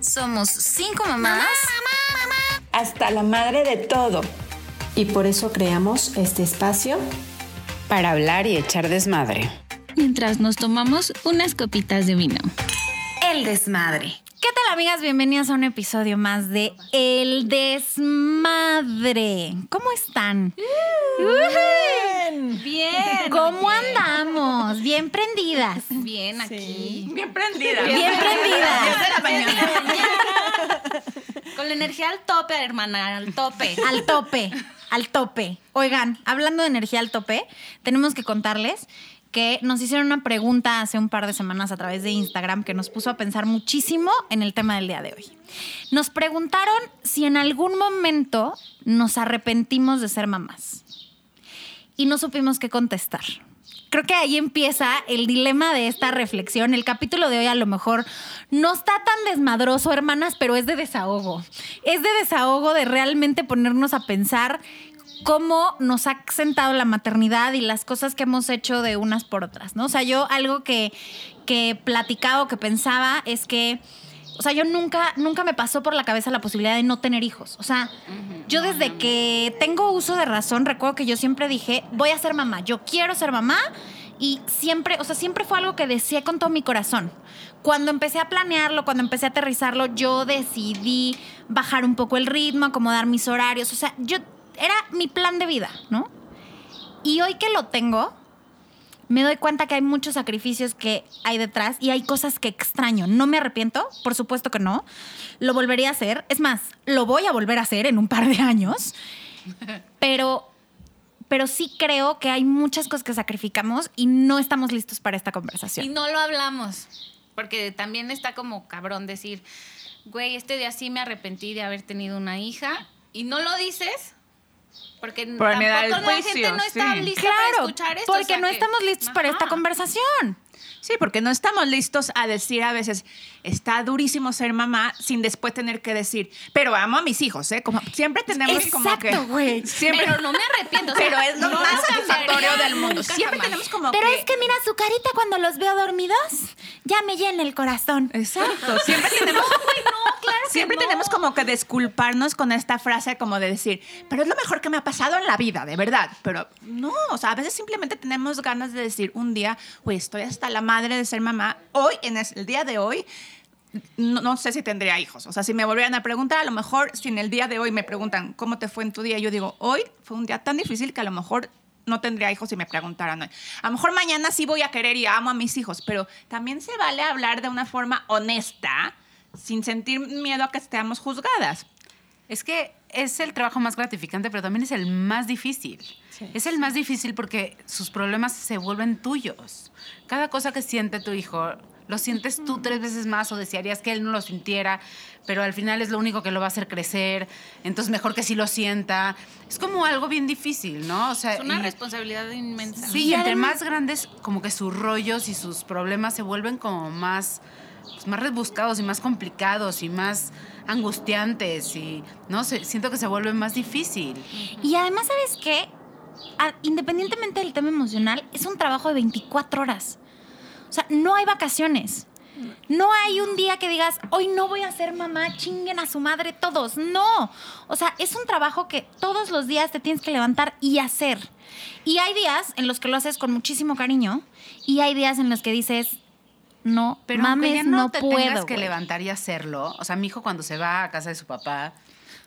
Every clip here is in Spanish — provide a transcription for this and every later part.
Somos cinco mamás. Hasta la madre de todo. Y por eso creamos este espacio para hablar y echar desmadre. Mientras nos tomamos unas copitas de vino. El desmadre. ¿Qué tal amigas? Bienvenidas a un episodio más de El Desmadre. ¿Cómo están? Bien. Bien. ¿Cómo andamos? Bien prendidas. Bien aquí. Bien prendida. Bien prendidas. Diez de la mañana. Con la energía al tope, hermana, al tope. Al tope, al tope. Oigan, hablando de energía al tope, tenemos que contarles que nos hicieron una pregunta hace un par de semanas a través de Instagram que nos puso a pensar muchísimo en el tema del día de hoy. Nos preguntaron si en algún momento nos arrepentimos de ser mamás. Y no supimos qué contestar. Creo que ahí empieza el dilema de esta reflexión. El capítulo de hoy a lo mejor no está tan desmadroso, hermanas, pero es de desahogo. Es de desahogo de realmente ponernos a pensar cómo nos ha sentado la maternidad y las cosas que hemos hecho de unas por otras, ¿no? O sea, yo algo que, que platicaba o que pensaba es que, o sea, yo nunca, nunca me pasó por la cabeza la posibilidad de no tener hijos. O sea, yo desde que tengo uso de razón, recuerdo que yo siempre dije, voy a ser mamá, yo quiero ser mamá. Y siempre, o sea, siempre fue algo que deseé con todo mi corazón. Cuando empecé a planearlo, cuando empecé a aterrizarlo, yo decidí bajar un poco el ritmo, acomodar mis horarios. O sea, yo era mi plan de vida, ¿no? Y hoy que lo tengo, me doy cuenta que hay muchos sacrificios que hay detrás y hay cosas que extraño. No me arrepiento, por supuesto que no. Lo volvería a hacer. Es más, lo voy a volver a hacer en un par de años. Pero, pero sí creo que hay muchas cosas que sacrificamos y no estamos listos para esta Y conversación. no lo hablamos. Porque también está como cabrón decir, güey, este día sí me arrepentí de haber tenido una hija. Y no lo dices. Porque Por el tampoco la gente no está lista para Claro, escuchar esto. o porque sea no que- estamos listos para esta conversación. Sí, porque no estamos listos a decir a veces, está durísimo ser mamá sin después tener que decir, pero amo a mis hijos, ¿eh? Como siempre tenemos como que... Exacto, güey. Siempre, Pero no me arrepiento. o sea, pero es lo no más satisfactorio del mundo. Siempre jamás. tenemos como Pero que... es que mira su carita cuando los veo dormidos, ya me llena el corazón. Exacto, siempre tenemos... Siempre tenemos como que disculparnos con esta frase como de decir, pero es lo mejor que me ha pasado en la vida, de verdad. Pero no, o sea, a veces simplemente tenemos ganas de decir un día, güey, estoy hasta la madre de ser mamá. Hoy, en el día de hoy, no, no sé si tendría hijos. O sea, si me volvieran a preguntar, a lo mejor si en el día de hoy me preguntan cómo te fue en tu día, yo digo, hoy fue un día tan difícil que a lo mejor no tendría hijos si me preguntaran hoy. A lo mejor mañana sí voy a querer y amo a mis hijos, pero también se vale hablar de una forma honesta, sin sentir miedo a que estemos juzgadas. Es que es el trabajo más gratificante, pero también es el más difícil. Es el más difícil porque sus problemas se vuelven tuyos. Cada cosa que siente tu hijo, lo sientes tú tres veces más o desearías que él no lo sintiera, pero al final es lo único que lo va a hacer crecer, entonces mejor que sí lo sienta. Es como algo bien difícil, ¿no? O sea, Es una y- responsabilidad inmensa. Sí, y entre más grandes, como que sus rollos y sus problemas se vuelven como más, pues, más rebuscados y más complicados y más angustiantes y, no siento que se vuelve más difícil. Y además, ¿sabes qué? Independientemente del tema emocional, es un trabajo de 24 horas. O sea, no hay vacaciones. No hay un día que digas, hoy no voy a ser mamá, chinguen a su madre todos. No. O sea, es un trabajo que todos los días te tienes que levantar y hacer. Y hay días en los que lo haces con muchísimo cariño y hay días en los que dices, no, Pero mames, ya no, no, te puedo. tengas que güey". levantar y hacerlo, o sea, mi hijo cuando se va a casa de su papá,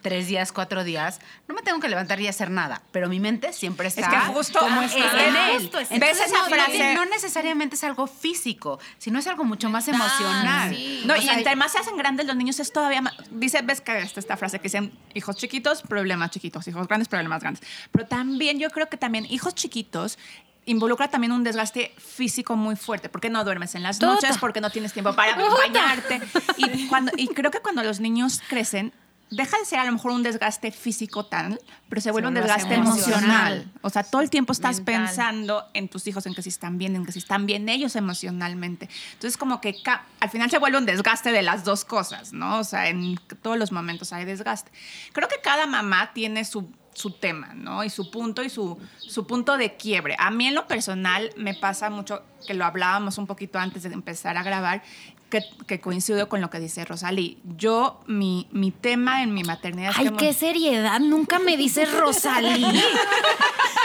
tres días, cuatro días, no me tengo que levantar y hacer nada, pero mi mente siempre está que justo como es está que en él. justo es- Entonces, ¿Ves esa no, frase? No necesariamente es algo físico, sino es algo mucho más Ah, emocional. sí. No, O y sea, entre más se hacen grandes los niños es todavía más... Dice, ves que está esta frase que dicen hijos chiquitos, problemas chiquitos, hijos grandes, problemas grandes. Pero también yo creo que también hijos chiquitos involucra también un desgaste físico muy fuerte, porque no duermes en las Tota. noches, porque no tienes tiempo para bañarte. Y, cuando, y creo que cuando los niños crecen, deja de ser a lo mejor un desgaste físico tal, pero se vuelve un vuelve desgaste emocional. emocional. O sea, todo el tiempo estás Mental. pensando en tus hijos, en que si están bien, en que si están bien ellos emocionalmente. Entonces, como que ca- al final se vuelve un desgaste de las dos cosas, ¿no? O sea, en todos los momentos hay desgaste. Creo que cada mamá tiene su su tema, ¿no? Y su punto y su, su punto de quiebre. A mí en lo personal me pasa mucho, que lo hablábamos un poquito antes de empezar a grabar, que, que coincido con lo que dice Rosalí. Yo, mi, mi tema en mi maternidad... es Ay, que qué hemos- seriedad. Nunca me dices Rosalí.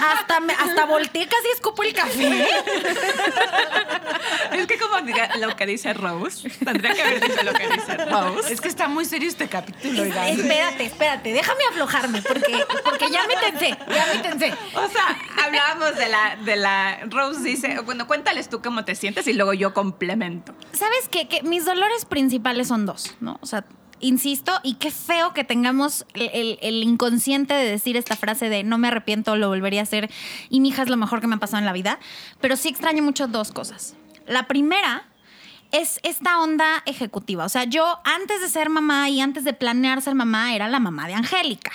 hasta, me, hasta volteé, casi escupo el café. Es que como diga lo que dice Rose, tendría que haber dicho lo que dice Rose. Es que está muy serio este capítulo, oigan. Espérate, espérate. Déjame aflojarme porque, porque ya me tensé. Ya me tensé. O sea, hablábamos de la, de la. Rose dice, bueno, cuéntales tú cómo te sientes y luego yo complemento. ¿Sabes qué? Que mis dolores principales son dos, ¿no? O sea, insisto, y qué feo que tengamos el, el- inconsciente de decir esta frase de no me arrepiento, lo volvería a hacer y mi hija es lo mejor que me ha pasado en la vida, pero sí extraño mucho dos cosas. La primera es esta onda ejecutiva. O sea, yo antes de ser mamá y antes de planear ser mamá era la mamá de Angélica.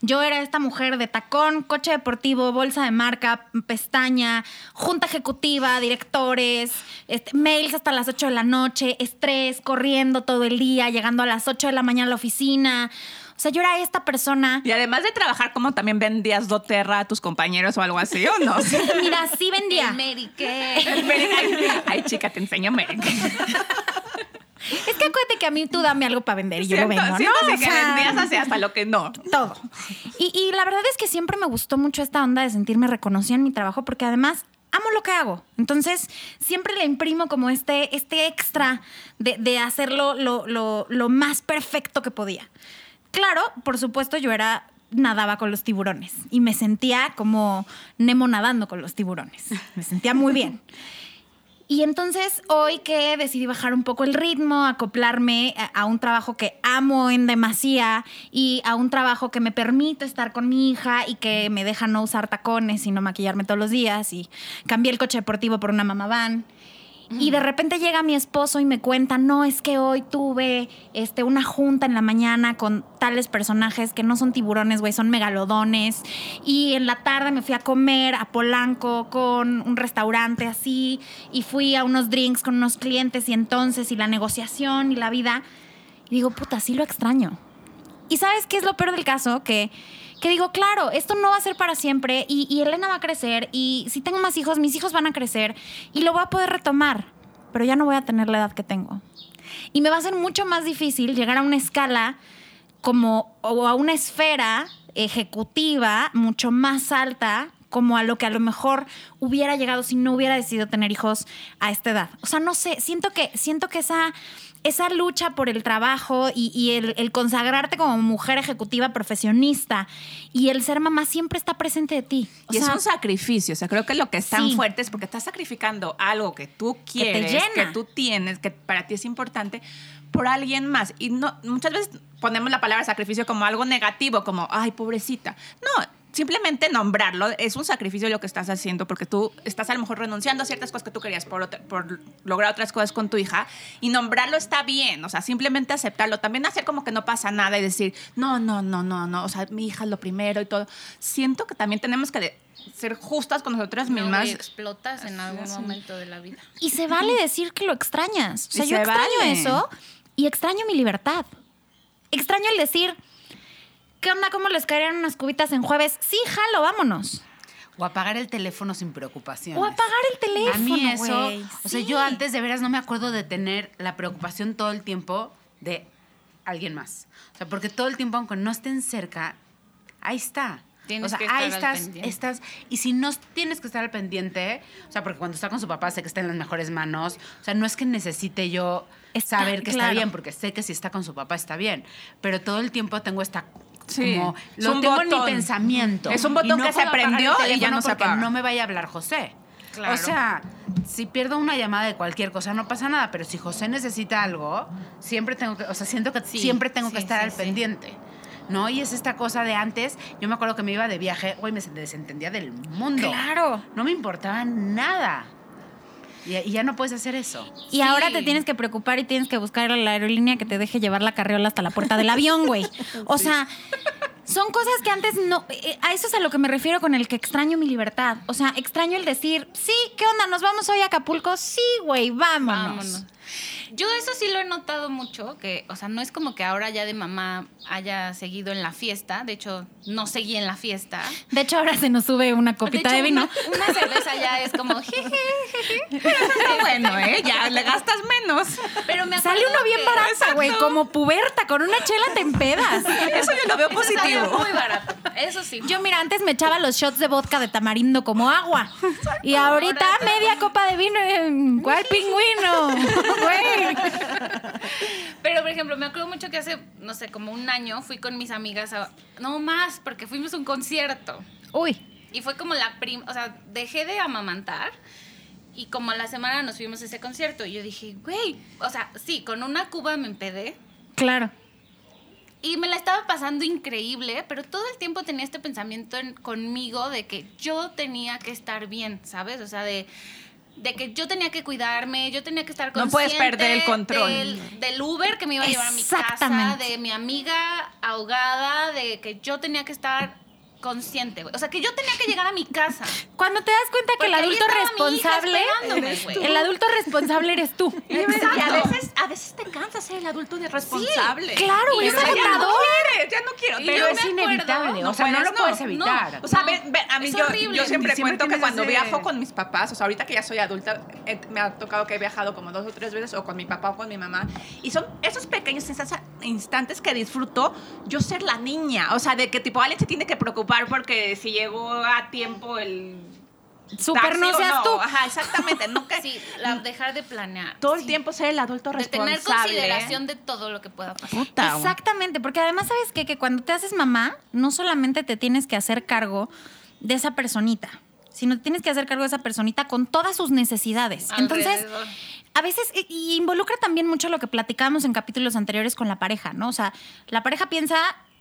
Yo era esta mujer de tacón, coche deportivo, bolsa de marca, pestaña, junta ejecutiva, directores, este, mails hasta las 8 de la noche, estrés, corriendo todo el día, llegando a las 8 de la mañana a la oficina. O sea, yo era esta persona. Y además de trabajar, como también vendías doTERRA a tus compañeros o algo así, ¿o no? Mira, sí vendía. Kay. ay, chica, te enseño Mary. Es que acuérdate que a mí tú dame algo para vender y yo lo Siento- vendo, ¿no? siento O que vendías hasta lo que no. todo. Y, y la verdad es que siempre me gustó mucho esta onda de sentirme reconocida en mi trabajo porque además amo lo que hago. Entonces, siempre le imprimo como este, este extra de, de hacerlo lo, lo- lo más perfecto que podía. Claro, por supuesto, yo era nadaba con los tiburones y me sentía como Nemo nadando con los tiburones. Me sentía muy bien. Y entonces hoy que decidí bajar un poco el ritmo, acoplarme a, a un trabajo que amo en demasía y a un trabajo que me permite estar con mi hija y que me deja no usar tacones y no maquillarme todos los días y cambié el coche deportivo por una mamá van. Y de repente llega mi esposo y me cuenta, no, es que hoy tuve este, una junta en la mañana con tales personajes que no son tiburones, güey, son megalodones. Y en la tarde me fui a comer a Polanco con un restaurante así. Y fui a unos drinks con unos clientes y entonces, y la negociación y la vida. Y digo, puta, sí lo extraño. Y sabes qué es lo peor del caso? Que, que digo, claro, esto no va a ser para siempre y, Elena va a crecer y si tengo más hijos, mis hijos van a crecer y lo voy a poder retomar, pero ya no voy a tener la edad que tengo. Y me va a ser mucho más difícil llegar a una escala como, o a una esfera ejecutiva mucho más alta como a lo que a lo mejor hubiera llegado si no hubiera decidido tener hijos a esta edad. O sea, no sé, siento que, siento que esa, esa lucha por el trabajo y, y el, el consagrarte como mujer ejecutiva profesionista y el ser mamá siempre está presente de ti. O y sea, es un sacrificio. O sea, creo que lo que es tan Sí. fuerte es porque estás sacrificando algo que tú quieres, que, llena. tú tienes, que para ti es importante, por alguien más. Y no, muchas veces ponemos la palabra sacrificio como algo negativo, como, ay, pobrecita. No. Simplemente nombrarlo es un sacrificio lo que estás haciendo porque tú estás a lo mejor renunciando a ciertas cosas que tú querías por, otra- por lograr otras cosas con tu hija y nombrarlo está bien, o sea, simplemente aceptarlo. También hacer como que no pasa nada y decir, no, no, no, no, no, o sea, mi hija es lo primero y todo. Siento que también tenemos que ser justas con nosotras No, mismas. güey, explotas en algún momento de la vida. Y se vale decir que lo extrañas. O sea, Y yo se extraño vale. eso y extraño mi libertad. Extraño el decir, ¿qué onda? ¿Cómo les caerían unas cubitas en jueves? Sí, jalo, vámonos. O apagar el teléfono sin preocupación. O apagar el teléfono. A mí eso, o sea, Sí. yo antes de veras no me acuerdo de tener la preocupación todo el tiempo de alguien más. O sea, porque todo el tiempo, aunque no estén cerca, ahí está. Tienes o sea, que estar ahí al estás, pendiente. estás. Y si no tienes que estar al pendiente, o sea, porque cuando está con su papá sé que está en las mejores manos. O sea, no es que necesite yo Está- saber que está bien, porque sé que si está con su papá está bien. Pero todo el tiempo tengo esta. Sí, como lo un tengo en mi botón. pensamiento. Es un botón no que se prendió y ya no se apaga. no me vaya a hablar José. Claro. O sea, si pierdo una llamada de cualquier cosa no pasa nada, pero si José necesita algo, siempre tengo que, o sea, siento que Sí, siempre tengo que estar al pendiente. ¿No? Y es esta cosa de antes, yo me acuerdo que me iba de viaje, güey, me desentendía del mundo. Claro. No me importaba nada. Y, y ya no puedes hacer eso. Y ahora te tienes que preocupar y tienes que buscar a la aerolínea que te deje llevar la carriola hasta la puerta del avión, güey. O sea, son cosas que antes no. eh, A eso es a lo que me refiero con el que extraño mi libertad. O sea, extraño el decir, sí, ¿qué onda? ¿Nos vamos hoy a Acapulco? Sí, güey, vámonos. Vámonos. Yo eso sí lo he notado mucho, que, o sea, no es como que ahora ya de mamá haya seguido en la fiesta, de hecho, no seguí en la fiesta. De hecho, ahora se nos sube una copita de, hecho, vino. Una, una cerveza ya es como, jeje, Está bueno, ¿eh? Ya le gastas menos. pero me Sale uno bien barata, güey, como puberta, con una chela te empedas. Eso yo lo veo Eso sale positivo. muy barato, eso sí. Yo, mira, antes me echaba los shots de vodka de tamarindo como agua. Y ahorita media copa de vino. ¿Cuál pingüino? Güey. Pero, por ejemplo, me acuerdo mucho que hace, no sé, como un año fui con mis amigas a... No más, porque fuimos a un concierto. Uy. Y fue como la prim... O sea, dejé de amamantar y como a la semana nos fuimos a ese concierto. Y yo dije, güey, o sea, sí, con una cuba me empedé. Claro. Y me la estaba pasando increíble, pero todo el tiempo tenía este pensamiento en- conmigo de que yo tenía que estar bien, ¿sabes? O sea, de, de que yo tenía que cuidarme, yo tenía que estar No consciente puedes perder el control. Del, del Uber que me iba a llevar a mi casa, de mi amiga ahogada, de que yo tenía que estar consciente, güey. O sea, que yo tenía que llegar a mi casa. Cuando te das cuenta que el adulto responsable, güey. el adulto responsable eres tú. Y a veces, a veces te cansa ser el adulto de responsable. claro, Y es ya no quieres, ya no quiero. Y Pero yo es acuerdo, inevitable, no o sea, no puedes, lo puedes no, evitar. O sea, No, ven, ven, a mí es yo, horrible. yo siempre, Siempre cuento que cuando ese- viajo con mis papás, o sea, ahorita que ya soy adulta, eh, me ha tocado que he viajado como dos o tres veces, o con mi papá o con mi mamá, y son esos pequeños instantes- instantes que disfruto yo ser la niña, o sea, de que tipo, Alex se tiene que preocupar porque si llegó a tiempo el... Súper taxi no seas tú. Ajá, exactamente, nunca... Sí, la- dejar de planear. Todo el Sí. tiempo ser el adulto De responsable. tener consideración de todo lo que pueda pasar. Puta. Exactamente, porque además sabes qué? que cuando te haces mamá, no solamente te tienes que hacer cargo de esa personita, sino te tienes que hacer cargo de esa personita con todas sus necesidades. Entonces, a veces y involucra también mucho lo que platicábamos en capítulos anteriores con la pareja, ¿no? O sea, la pareja piensa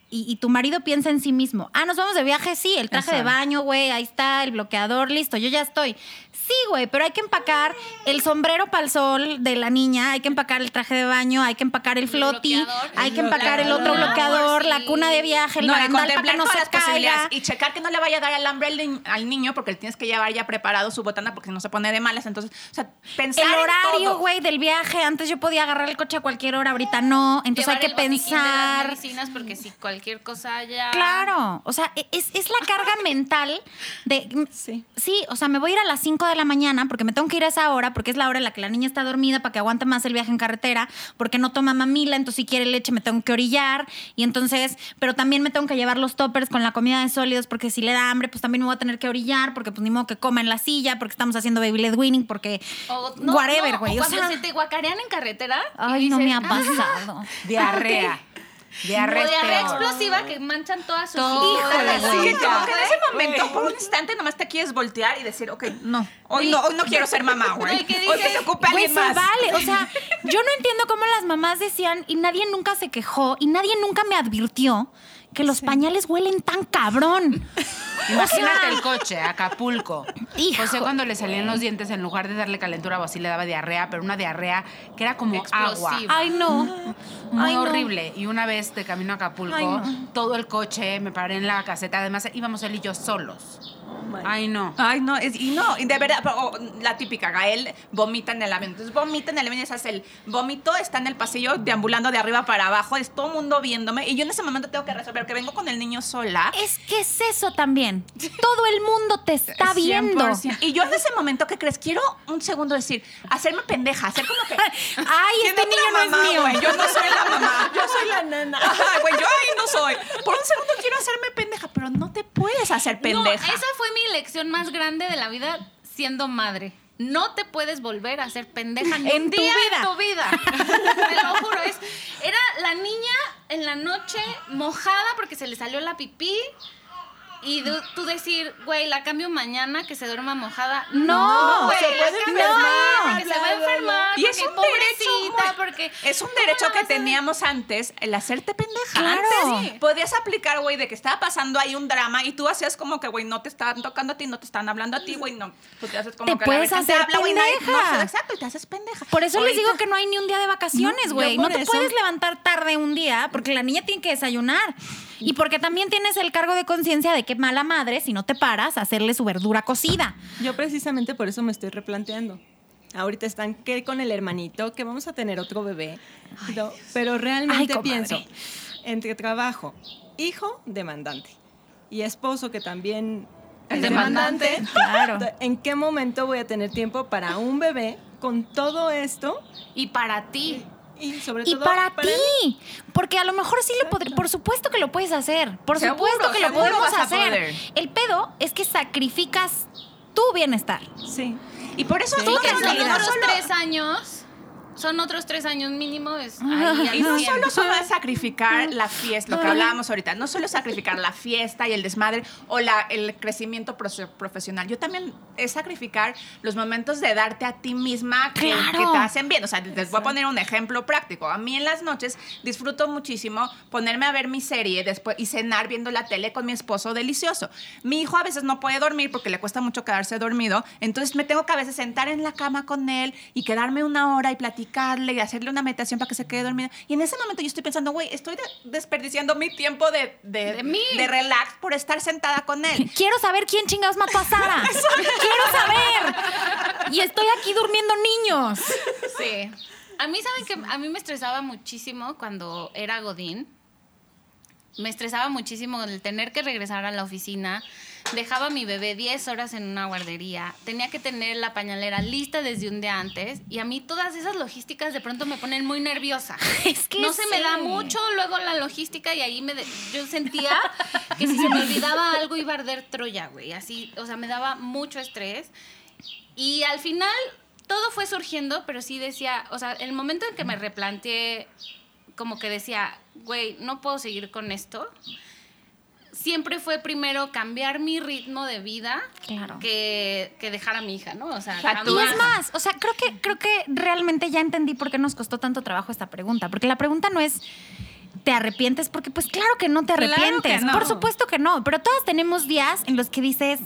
y, y tu marido piensa en sí mismo. Ah, nos vamos de viaje, sí, el traje de baño, güey, ahí está, el bloqueador, listo, yo ya estoy. Sí, güey, pero hay que empacar el sombrero para el sol de la niña, hay que empacar el traje de baño, hay que empacar el floti, hay que El empacar el otro bloqueador, sí. la cuna de viaje, el no, barandal para que no se caiga. y checar que no le vaya a dar alambre al, ni- al niño porque tienes que llevar ya preparado su botana porque si no se pone de malas. Entonces, o sea, pensar El horario, güey, del viaje. Antes yo podía agarrar el coche a cualquier hora, ahorita no. Entonces Llevar hay que el botiquín de las pensar. medicinas porque si cualquier cosa ya... Claro, o sea, e- es, es la carga mental de... Sí. Sí, o sea, me voy a ir a las 5 de la mañana porque me tengo que ir a esa hora, porque es la hora en la que la niña está dormida para que aguante más el viaje en carretera, porque no toma mamila, entonces si quiere leche me tengo que orillar, y entonces, pero también me tengo que llevar los toppers con la comida de sólidos, porque si le da hambre, pues también me voy a tener que orillar, porque pues ni modo que coma en la silla, porque estamos haciendo baby led winning, porque O, no, whatever, no, güey. o o cuando sea, se te guacarean en carretera. y ay, no me ha "Ah, pasado. Diarrea. Diarrea. O es diarrea explosiva que manchan todas sus Todo, híjoles, Sí, güey. que como que en ese momento, por un instante, nomás te quieres voltear y decir, ok, no, hoy no, hoy no quiero ser mamá, güey. No, Hoy que se ocupe Güey, alguien se más. vale. O sea, yo no entiendo cómo las mamás decían y nadie nunca se quejó y nadie nunca me advirtió que los pañales huelen tan cabrón. Imagínate el coche, Acapulco. Hijo. José cuando le salían los dientes, en lugar de darle calentura o así, le daba diarrea, pero una diarrea que era como agua. Ay, no. Muy Ay, no. horrible. Y una vez de camino a Acapulco, Ay, no. todo el coche, me paré en la caseta. Además, íbamos él y yo solos. Ay, no. Ay, no, es- y no, y de verdad, pero, oh, la típica, Gael vomita en el avión. Entonces vomita en el avión y se hace el vómito, está en el pasillo deambulando de arriba para abajo, es todo el mundo viéndome. Y yo en ese momento tengo que resolver que vengo con el niño sola. Es que es eso también. Todo el mundo te está viendo. 100%. Y yo en ese momento, ¿qué crees? Quiero un segundo decir, hacerme pendeja, hacer como que. Ay, este niño no es mío. güey, Yo no soy la mamá. Yo soy la nana. Ajá, güey, yo ahí no soy. Por un segundo quiero hacerme pendeja, pero no te puedes hacer pendeja. No, esa fue mi lección más grande de la vida siendo madre. No te puedes volver a hacer pendeja ni En un tu día vida. en tu vida. Te lo juro. Es, era la niña en la noche mojada porque se le salió la pipí. Y du- tú decir, güey, la cambio mañana que se duerma mojada. No, güey, se puede enfermar. mañana, que se va a enfermar. Y es un derecho, pobrecita, güey. porque. Es un ¿cómo derecho que teníamos antes, el hacerte pendeja. Claro. Antes podías aplicar, güey, de que estaba pasando ahí un drama y tú hacías como que, güey, no te estaban tocando a ti, no te están hablando a ti, güey, no. Tú te haces como Te que puedes la hacer habla, güey, nadie- pendeja. no, exacto, y te haces pendeja. Por eso les Ahorita- digo que no hay ni un día de vacaciones, No, güey. No te eso- puedes levantar tarde un día porque la niña tiene que desayunar. Y porque también tienes el cargo de conciencia de que mala madre, si no te paras, hacerle su verdura cocida. Yo precisamente por eso me estoy replanteando. ahorita están que con el hermanito, que vamos a tener otro bebé. No, pero realmente Ay, pienso, entre trabajo, hijo, demandante, y esposo que también es demandante, demandante, claro. ¿en qué momento voy a tener tiempo para un bebé con todo esto? Y para ti. Y sobre Y todo para, ti, porque a lo mejor sí lo podré, por supuesto que lo puedes hacer, por Seguro, supuesto que lo podemos hacer. El pedo es que sacrificas tu bienestar. Sí. Y por eso Sí, que tres años. Son otros tres años mínimo. Es ahí Y no 100. solo solo es sacrificar la fiesta, lo que hablábamos ahorita, no solo sacrificar la fiesta y el desmadre o la, el crecimiento profe- profesional, yo también es sacrificar los momentos de darte a ti misma que, Claro. que te hacen bien. O sea, les voy a poner un ejemplo práctico. A mí en las noches disfruto muchísimo ponerme a ver mi serie después y cenar viendo la tele con mi esposo delicioso. Mi hijo a veces no puede dormir porque le cuesta mucho quedarse dormido, entonces me tengo que a veces sentar en la cama con él y quedarme una hora y platicarle y hacerle una meditación para que se quede dormido. Y en ese momento yo estoy pensando, güey, estoy de- desperdiciando mi tiempo de, de, De mí. de relax por estar sentada con él. Quiero saber quién chingados mató a Sara. Quiero saber. Y estoy aquí durmiendo niños. Sí. A mí, ¿saben que A mí me estresaba muchísimo cuando era Godín. Me estresaba muchísimo el tener que regresar a la oficina. Dejaba a mi bebé 10 horas en una guardería. Tenía que tener la pañalera lista desde un día antes. Y a mí todas esas logísticas de pronto me ponen muy nerviosa. Es que no se me da mucho luego la logística y ahí me de- yo sentía que si se me olvidaba algo iba a arder Troya, güey. Así, o sea, me daba mucho estrés. Y al final todo fue surgiendo, pero sí decía, o sea, el momento en que me replanteé, como que decía, güey, no puedo seguir con esto. Siempre fue primero cambiar mi ritmo de vida Claro. que, que dejar a mi hija, ¿no? O sea, tú Y jamás. es más, o sea, creo que, creo que realmente ya entendí por qué nos costó tanto trabajo esta pregunta. Porque la pregunta no es. ¿Te arrepientes? Porque pues claro que no te Claro que arrepientes. no. Por supuesto que no. Pero todas tenemos días en los que dices,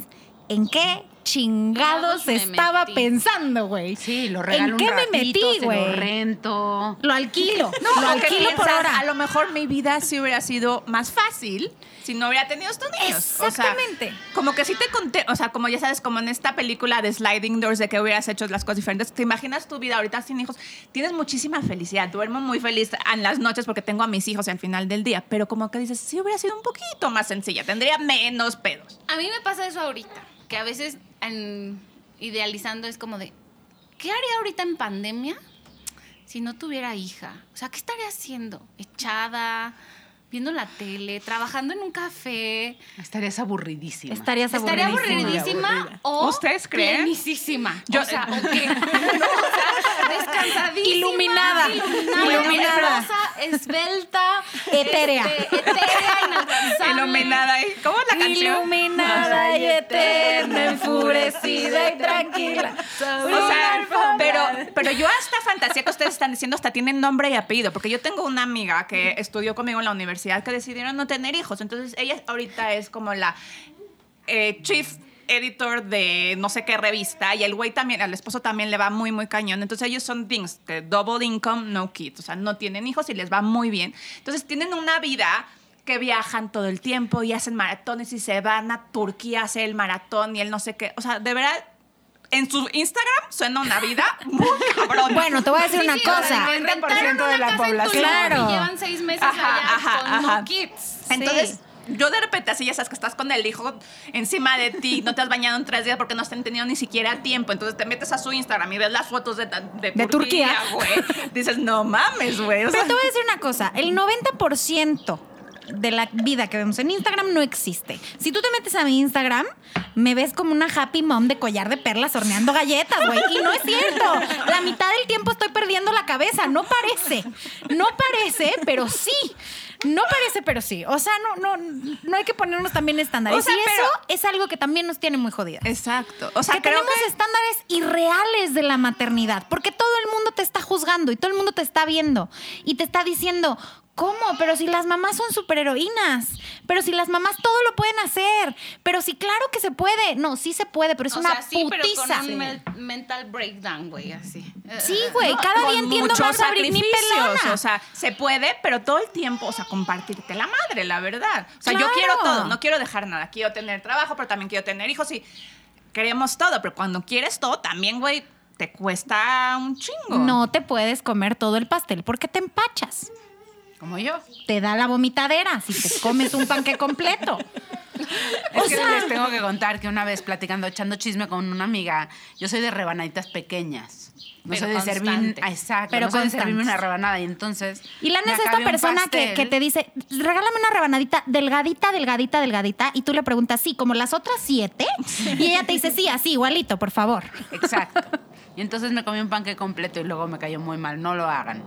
¿en qué chingados me estaba metí. pensando, güey? Sí, lo regalo ¿En qué un me metí, se lo güey? rento. Lo alquilo. No, lo alquilo por hora. a lo mejor mi vida sí hubiera sido más fácil si no hubiera tenido estos niños. O sea, Exactamente. como que sí te conté, o sea, como ya sabes, como en esta película de Sliding Doors, de que hubieras hecho las cosas diferentes, te imaginas tu vida ahorita sin hijos, tienes muchísima felicidad, duermo muy feliz en las noches porque tengo a mis hijos al final del día, pero como que dices, sí hubiera sido un poquito más sencilla, tendría menos pedos. A mí me pasa eso ahorita, que a veces en- idealizando es como de, ¿qué haría ahorita en pandemia si no tuviera hija? O sea, ¿qué estaría haciendo? Echada, viendo la tele, trabajando en un café. Estarías aburridísima. Estarías Estaría aburridísima. aburridísima o ¿Ustedes creen? plenísima. Yo- o sea, ¿o qué? No, o sea, descansadísima. Iluminada. Iluminada. Iluminada. esbelta. Etérea. este, etérea, inalcanzable. Iluminada y ¿cómo es la canción? Iluminada y eterna, enfurecida y tranquila. O sea, pero, pero yo hasta fantasía que ustedes están diciendo hasta tienen nombre y apellido, porque yo tengo una amiga que estudió conmigo en la universidad que decidieron no tener hijos, entonces ella ahorita es como la eh, chief editor de no sé qué revista y el güey también, al esposo también le va muy, muy cañón. Entonces ellos son things, que double income, no kids, o sea, no tienen hijos y les va muy bien. Entonces tienen una vida que viajan todo el tiempo y hacen maratones y se van a Turquía a hacer el maratón y el no sé qué. O sea, de verdad, en su Instagram suena una vida muy cabrón. Bueno, te voy a decir una Sí, cosa. rentaron 90% de la población. Claro. Y llevan seis meses Ajá, allá ajá, con ajá. no kids. Entonces, yo de repente así ya sabes que estás con el hijo encima de ti, no te has bañado en tres días porque no has tenido ni siquiera tiempo. Entonces te metes a su Instagram y ves las fotos de, de, De Turquía. güey. Dices, no mames, güey. Sea, Pero te voy a decir una cosa, el 90% de la vida que vemos en Instagram no existe. Si tú te metes a mi Instagram, me ves como una happy mom de collar de perlas horneando galletas, güey. Y no es cierto. La mitad del tiempo estoy perdiendo la cabeza. No parece. No parece, pero sí. No parece, pero sí. O sea, no, no, no hay que ponernos también estándares. O sea, y pero- eso es algo que también nos tiene muy jodidas. Exacto. O sea, que creo tenemos que... estándares irreales de la maternidad, porque todo el mundo te está juzgando y todo el mundo te está viendo y te está diciendo, ¿cómo? Pero si las mamás son superheroínas, pero si las mamás todo lo pueden hacer, pero si claro que se puede, no, sí se puede, pero es o una sea, sí, pero putiza. con un mental breakdown, güey, así. Sí, güey, cada con día entiendo más a Britney. Pelona. O sea, se puede, pero todo el tiempo, o sea, compartirte la madre, la verdad. O sea, yo quiero todo, no quiero dejar nada. Quiero tener trabajo, pero también quiero tener hijos y queremos todo. Pero cuando quieres todo, también, güey, te cuesta un chingo. No te puedes comer todo el pastel porque te empachas. Como yo. Te da la vomitadera si te comes un panque completo. Es que les tengo que contar que una vez platicando, echando chisme con una amiga, yo soy de rebanaditas pequeñas. No Pero soy de servir, exacto, Pero no soy de servirme una rebanada y entonces Y Lana es esta persona que te dice, regálame una rebanadita delgadita, delgadita, delgadita. Y tú le preguntas, sí, como las otras siete. Y ella te dice, sí, así, igualito, por favor. Exacto. Y entonces me comí un panque completo y luego me cayó muy mal. No lo hagan.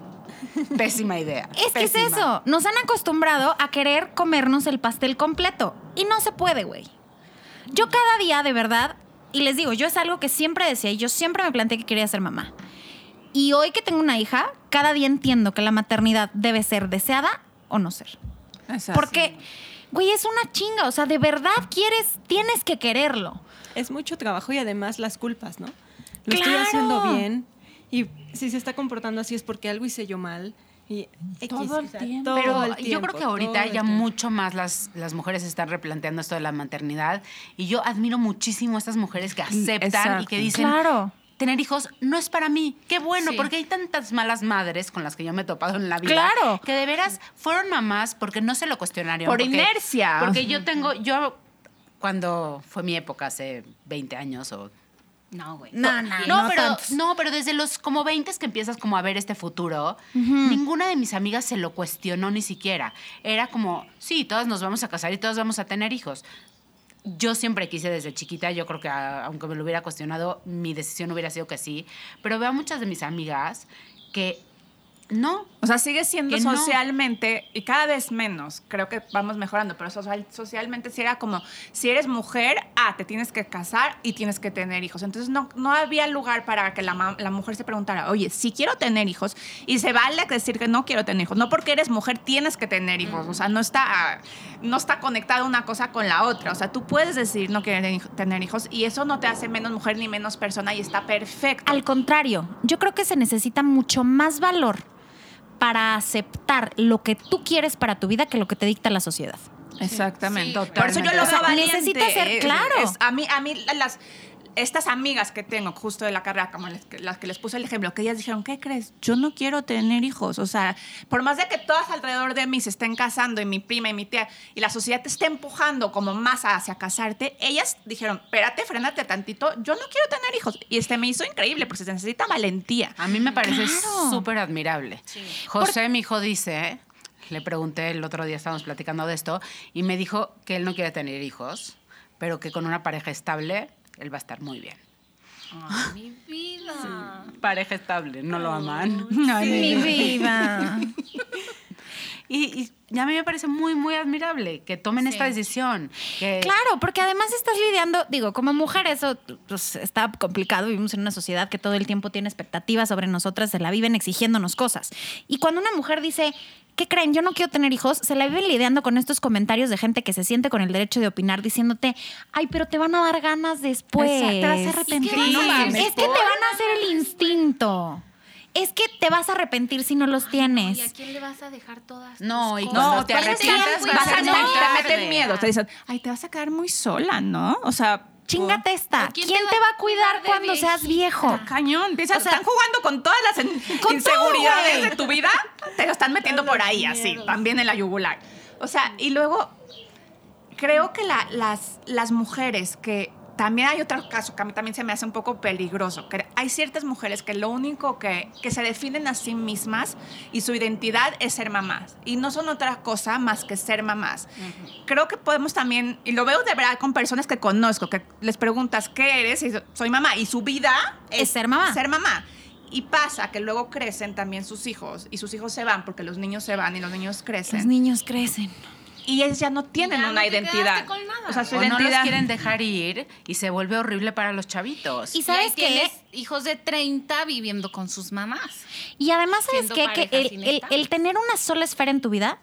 Pésima idea. Es que es eso. Nos han acostumbrado a querer comernos el pastel completo. Y no se puede, güey. Yo cada día, de verdad, y les digo, yo es algo que siempre decía y yo siempre me planteé que quería ser mamá. Y hoy que tengo una hija, cada día entiendo que la maternidad debe ser deseada o no ser. Exacto. Porque, güey, es una chinga. O sea, de verdad quieres, tienes que quererlo. Es mucho trabajo y además las culpas, ¿no? Lo estoy haciendo bien y si se está comportando así es porque algo hice yo mal. Y X, Todo el o sea, tiempo. todo Pero el yo creo que ahorita ya tiempo. mucho más las, las mujeres están replanteando esto de la maternidad y yo admiro muchísimo a estas mujeres que aceptan y que dicen, Claro. tener hijos no es para mí. Qué bueno, Sí. porque hay tantas malas madres con las que yo me he topado en la vida. Claro. Que de veras fueron mamás porque no se lo cuestionaron. Por porque- inercia. Porque yo tengo, yo cuando fue mi época hace 20 años o No, güey. No, no, no, no pero, tantos. no, pero desde los como 20 que empiezas como a ver este futuro, ninguna de mis amigas se lo cuestionó ni siquiera. Era como, sí, todas nos vamos a casar y todas vamos a tener hijos. Yo siempre quise desde chiquita, yo creo que a- aunque me lo hubiera cuestionado, mi decisión hubiera sido que sí, pero veo a muchas de mis amigas que no, O sea, sigue siendo Que no. socialmente y cada vez menos. Creo que vamos mejorando, pero social- socialmente sí era como, si eres mujer, ah, te tienes que casar y tienes que tener hijos. Entonces no, no había lugar para que la, la mujer se preguntara, oye, si quiero tener hijos, y se vale decir que no quiero tener hijos. No porque eres mujer tienes que tener hijos. O sea, no está, no está conectada una cosa con la otra. O sea, tú puedes decir no quiero tener hijos y eso no te hace menos mujer ni menos persona y está perfecto. Al contrario, yo creo que se necesita mucho más valor para aceptar lo que tú quieres para tu vida que lo que te dicta la sociedad. Exactamente. Sí, Por eso yo lo O sea, veo valiente. necesita ser Es- claro. es- a mí, a mí las estas amigas que tengo justo de la carrera, como las que, las que les puse el ejemplo, que ellas dijeron, ¿qué crees? Yo no quiero tener hijos. O sea, por más de que todas alrededor de mí se estén casando y mi prima y mi tía y la sociedad te esté empujando como más hacia casarte, ellas dijeron, espérate, frénate tantito, yo no quiero tener hijos. Y este me hizo increíble porque se necesita valentía. A mí me parece Claro. súper admirable. José, mi hijo, dice, le pregunté el otro día, estábamos platicando de esto, y me dijo que él no quiere tener hijos, pero que con una pareja estable, él va a estar muy bien. Ay, mi vida. Pareja estable, no lo aman. Mi vida. Y, y a mí me parece muy, muy admirable que tomen esta decisión. que- Claro, porque además estás lidiando, digo, como mujer eso pues, está complicado, vivimos en una sociedad que todo el tiempo tiene expectativas sobre nosotras, se la viven exigiéndonos cosas. Y cuando una mujer dice, ¿qué creen? Yo no quiero tener hijos, se la viven lidiando con estos comentarios de gente que se siente con el derecho de opinar diciéndote, ay, pero te van a dar ganas después. Exacto, te vas a arrepentir. Es que, No mames, es que te van a hacer el instinto. Es que te vas a arrepentir si no los tienes. ¿Y a quién le vas a dejar todas No, tus y cosas? cuando te tiempo vas a no, muy te meten miedo. Te dicen, ay, te vas a quedar muy sola, ¿no? O sea, Chingate esta. ¿O ¿Quién, quién te va a cuidar cuando seas viejo? Cañón. O sea, están jugando con todas las con inseguridades todo, de tu vida. Te lo están metiendo por ahí, así, también en la yugular. O sea, y luego creo que la- las, las mujeres que. También hay otro caso que a mí también se me hace un poco peligroso. Que hay ciertas mujeres que lo único que, que se definen a sí mismas y su identidad es ser mamás. Y no son otra cosa más que ser mamás. Creo que podemos también, y lo veo de verdad con personas que conozco, que les preguntas, ¿qué eres? Y so- soy mamá. Y su vida Es ser mamá. Ser mamá. Y pasa que luego crecen también sus hijos y sus hijos se van porque los niños se van y los niños crecen. Los niños crecen. Y ellos ya no tienen Ya no una te identidad. con nada. O sea, su O no los identidad. quieren dejar ir y se vuelve horrible para los chavitos. Y sabes tienes hijos de 30 viviendo con sus mamás. Y además, ¿sabes qué? Que el tener una sola esfera en tu vida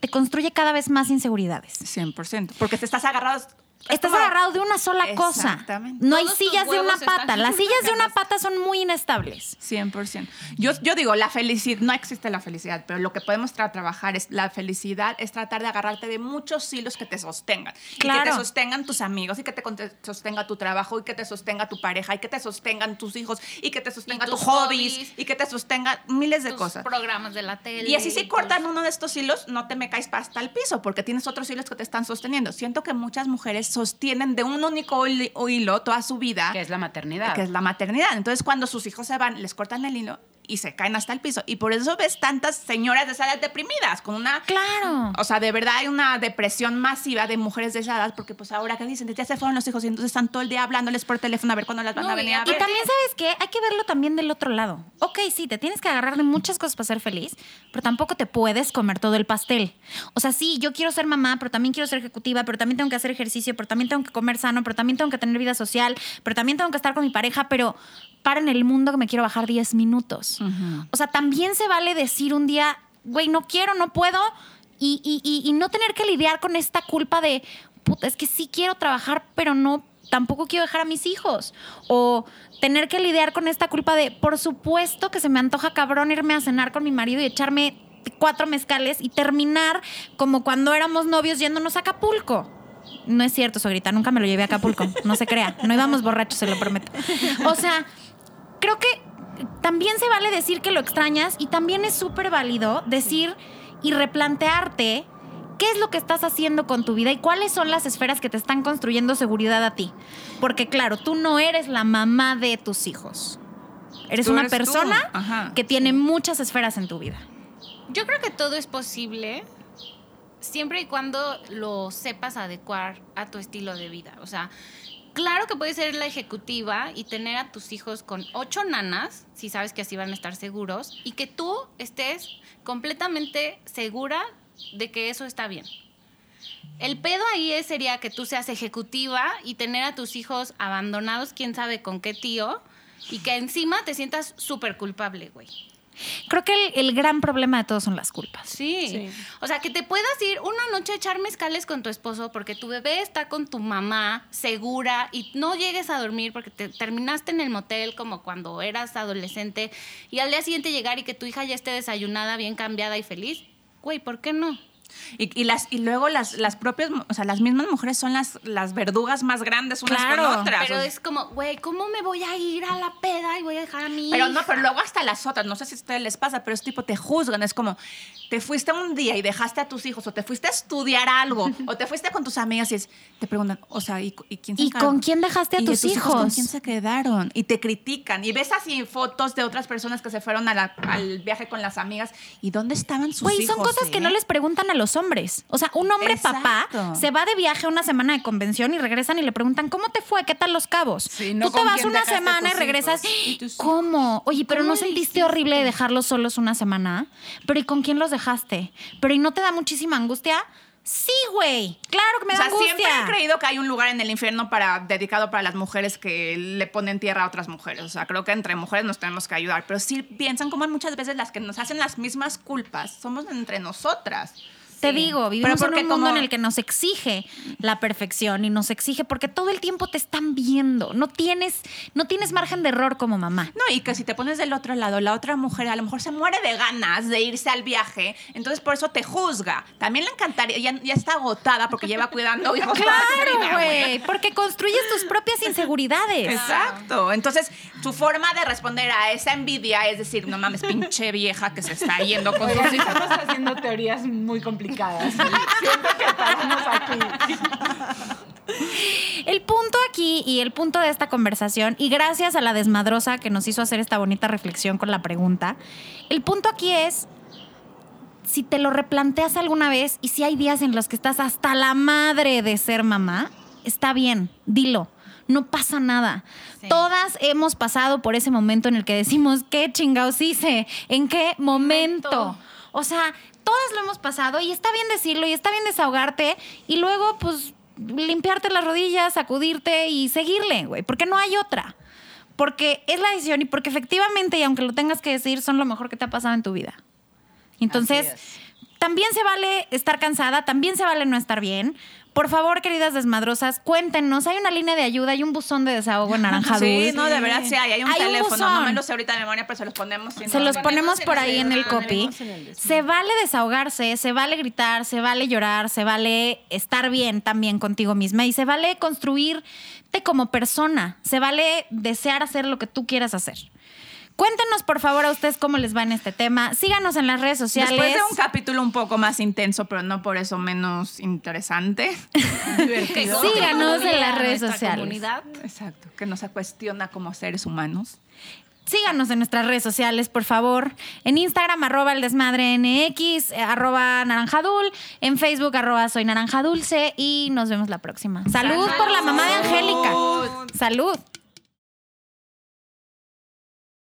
te construye cada vez más inseguridades. 100%. Porque te estás agarrado Estás como- agarrado de una sola cosa. Exactamente. No hay Todos sillas de una pata. Las sillas de una pata son muy inestables. 100%. Yo, yo digo, la felicidad, no existe la felicidad, pero lo que podemos tra- trabajar es la felicidad, es tratar de agarrarte de muchos hilos que te sostengan. Y que Claro. te sostengan tus amigos, y que te, sostenga tu trabajo, y que te sostenga tu pareja, y que te sostengan tus hijos, y que te sostenga tus hobbies, hobbies. y que te sostengan miles de tus cosas. programas de la tele. Y así si cortan uno de estos hilos, no te me caes hasta el piso, porque tienes otros hilos que te están sosteniendo. Siento que muchas mujeres sostienen de un único hil- hilo toda su vida Que es la maternidad. que es la maternidad. Entonces, cuando sus hijos se van, les cortan el hilo y se caen hasta el piso. Y por eso ves tantas señoras de esa edad deprimidas, con una... Claro. O sea, de verdad hay una depresión masiva de mujeres de esa edad, porque pues ahora que dicen, ya se fueron los hijos y entonces están todo el día hablándoles por teléfono a ver cuándo las van No, a venir a ver. Y también, ¿sabes qué? Hay que verlo también del otro lado. Ok, sí, te tienes que agarrar de muchas cosas para ser feliz, pero tampoco te puedes comer todo el pastel. O sea, sí, yo quiero ser mamá, pero también quiero ser ejecutiva, pero también tengo que hacer ejercicio, pero también tengo que comer sano, pero también tengo que tener vida social, pero también tengo que estar con mi pareja, pero para en el mundo que me quiero bajar 10 minutos. O sea, también se vale decir un día, güey, no quiero, no puedo, y, y- y- y no tener que lidiar con esta culpa de, puta, es que sí quiero trabajar, pero no, tampoco quiero dejar a mis hijos. O tener que lidiar con esta culpa de, por supuesto que se me antoja cabrón irme a cenar con mi marido y echarme cuatro mezcales y terminar como cuando éramos novios yéndonos a Acapulco. No es cierto, Sogrita, nunca me lo llevé a Acapulco, no se crea, no íbamos borrachos, se lo prometo. O sea, creo que también se vale decir que lo extrañas y también es súper válido decir y replantearte qué es lo que estás haciendo con tu vida y cuáles son las esferas que te están construyendo seguridad a ti. Porque claro, tú no eres la mamá de tus hijos. Eres Tú una eres persona que tiene muchas esferas en tu vida. Yo creo que todo es posible siempre y cuando lo sepas adecuar a tu estilo de vida. O sea, claro que puedes ser la ejecutiva y tener a tus hijos con ocho nanas, si sabes que así van a estar seguros, y que tú estés completamente segura de que eso está bien. El pedo ahí es- sería que tú seas ejecutiva y tener a tus hijos abandonados, quién sabe con qué tío, y que encima te sientas súper culpable, güey. Creo que el, el gran problema de todos son las culpas. Sí. Sí. O sea, que te puedas ir una noche a echar mezcales con tu esposo porque tu bebé está con tu mamá segura y no llegues a dormir porque te terminaste en el motel como cuando eras adolescente y al día siguiente llegar y que tu hija ya esté desayunada, bien cambiada y feliz. Güey, ¿por qué no? Y, y las, y luego las, las propias, o sea, las mismas mujeres son las, las verdugas más grandes unas Claro, con otras. Pero o sea, es como, güey, ¿cómo me voy a ir a la peda y voy a dejar a mi Pero no, hija? pero luego hasta las otras, no sé si a ustedes les pasa, pero es tipo, te juzgan, es como, te fuiste un día y dejaste a tus hijos, o te fuiste a estudiar algo, o te fuiste con tus amigas y es, te preguntan, o sea, ¿y, y quién se ¿Y con quién dejaste a ¿Y de tus ¿Con hijos? quién se quedaron? Y te critican, y ves así fotos de otras personas que se fueron a la- al viaje con las amigas, ¿y dónde estaban sus Güey, hijos? son cosas que eh? no les preguntan a los hombres. O sea, un hombre papá se va de viaje a una semana de convención y regresan y le preguntan, ¿cómo te fue? ¿Qué tal los cabos? Sí, no Tú te vas una semana y regresas. hijos. ¿Y tus ¿Cómo? Oye, pero ¿Cómo ¿no sentiste horrible dejarlos solos una semana? ¿Pero y con quién los dejaste? ¿Pero y no te da muchísima angustia? Sí, güey. Claro que me o da sea, angustia. siempre he creído que hay un lugar en el infierno para dedicado para las mujeres que le ponen tierra a otras mujeres. O sea, creo que entre mujeres nos tenemos que ayudar. Pero sí piensan como muchas veces las que nos hacen las mismas culpas somos entre nosotras. Te digo, vivimos en un mundo como- en el que nos exige la perfección y nos exige porque todo el tiempo te están viendo. No tienes, no tienes margen de error como mamá. No, y que si te pones del otro lado, la otra mujer a lo mejor se muere de ganas de irse al viaje, entonces por eso te juzga. También le encantaría, ya, ya está agotada porque lleva cuidando hijos Claro, güey, porque construyes tus propias inseguridades. Exacto. Entonces, tu forma de responder a esa envidia es decir, no mames, pinche vieja que se está yendo con sus hijos. Estamos haciendo teorías muy complicadas. Siento que paramos aquí. El punto aquí y el punto de esta conversación, y gracias a la desmadrosa que nos hizo hacer esta bonita reflexión con la pregunta, el punto aquí es si te lo replanteas alguna vez y si hay días en los que estás hasta la madre de ser mamá, está bien, dilo. No pasa nada. Sí. Todas hemos pasado por ese momento en el que decimos, ¿qué chingados hice? ¿En qué momento? Momento. O sea, todas lo hemos pasado y está bien decirlo y está bien desahogarte y luego, pues, limpiarte las rodillas, sacudirte y seguirle, güey, porque no hay otra. Porque es la decisión y porque efectivamente, y aunque lo tengas que decir, son lo mejor que te ha pasado en tu vida. Entonces, también se vale estar cansada, también se vale no estar bien. Por favor, queridas desmadrosas, cuéntenos. Hay una línea de ayuda, hay un buzón de desahogo en Naranja Sí, no, de verdad sí hay. Hay un Hay un teléfono. no me lo sé ahorita de memoria, pero se los ponemos. sin Se los ponemos por ahí en el copy. Se vale desahogarse, se vale gritar, se vale llorar, se vale estar bien también contigo misma y se vale construirte como persona. Se vale desear hacer lo que tú quieras hacer. Cuéntenos, por favor, a ustedes cómo les va en este tema. Síganos en las redes sociales. Después de un capítulo un poco más intenso, pero no por eso menos interesante. Síganos en las redes sociales. comunidad. Exacto. Que nos cuestiona como seres humanos. Síganos en nuestras redes sociales, por favor. En Instagram, arroba el desmadre NX, eh, arroba naranjadul. En Facebook, arroba soy naranja dulce. Y nos vemos la próxima. Salud por la mamá de Angélica. Salud.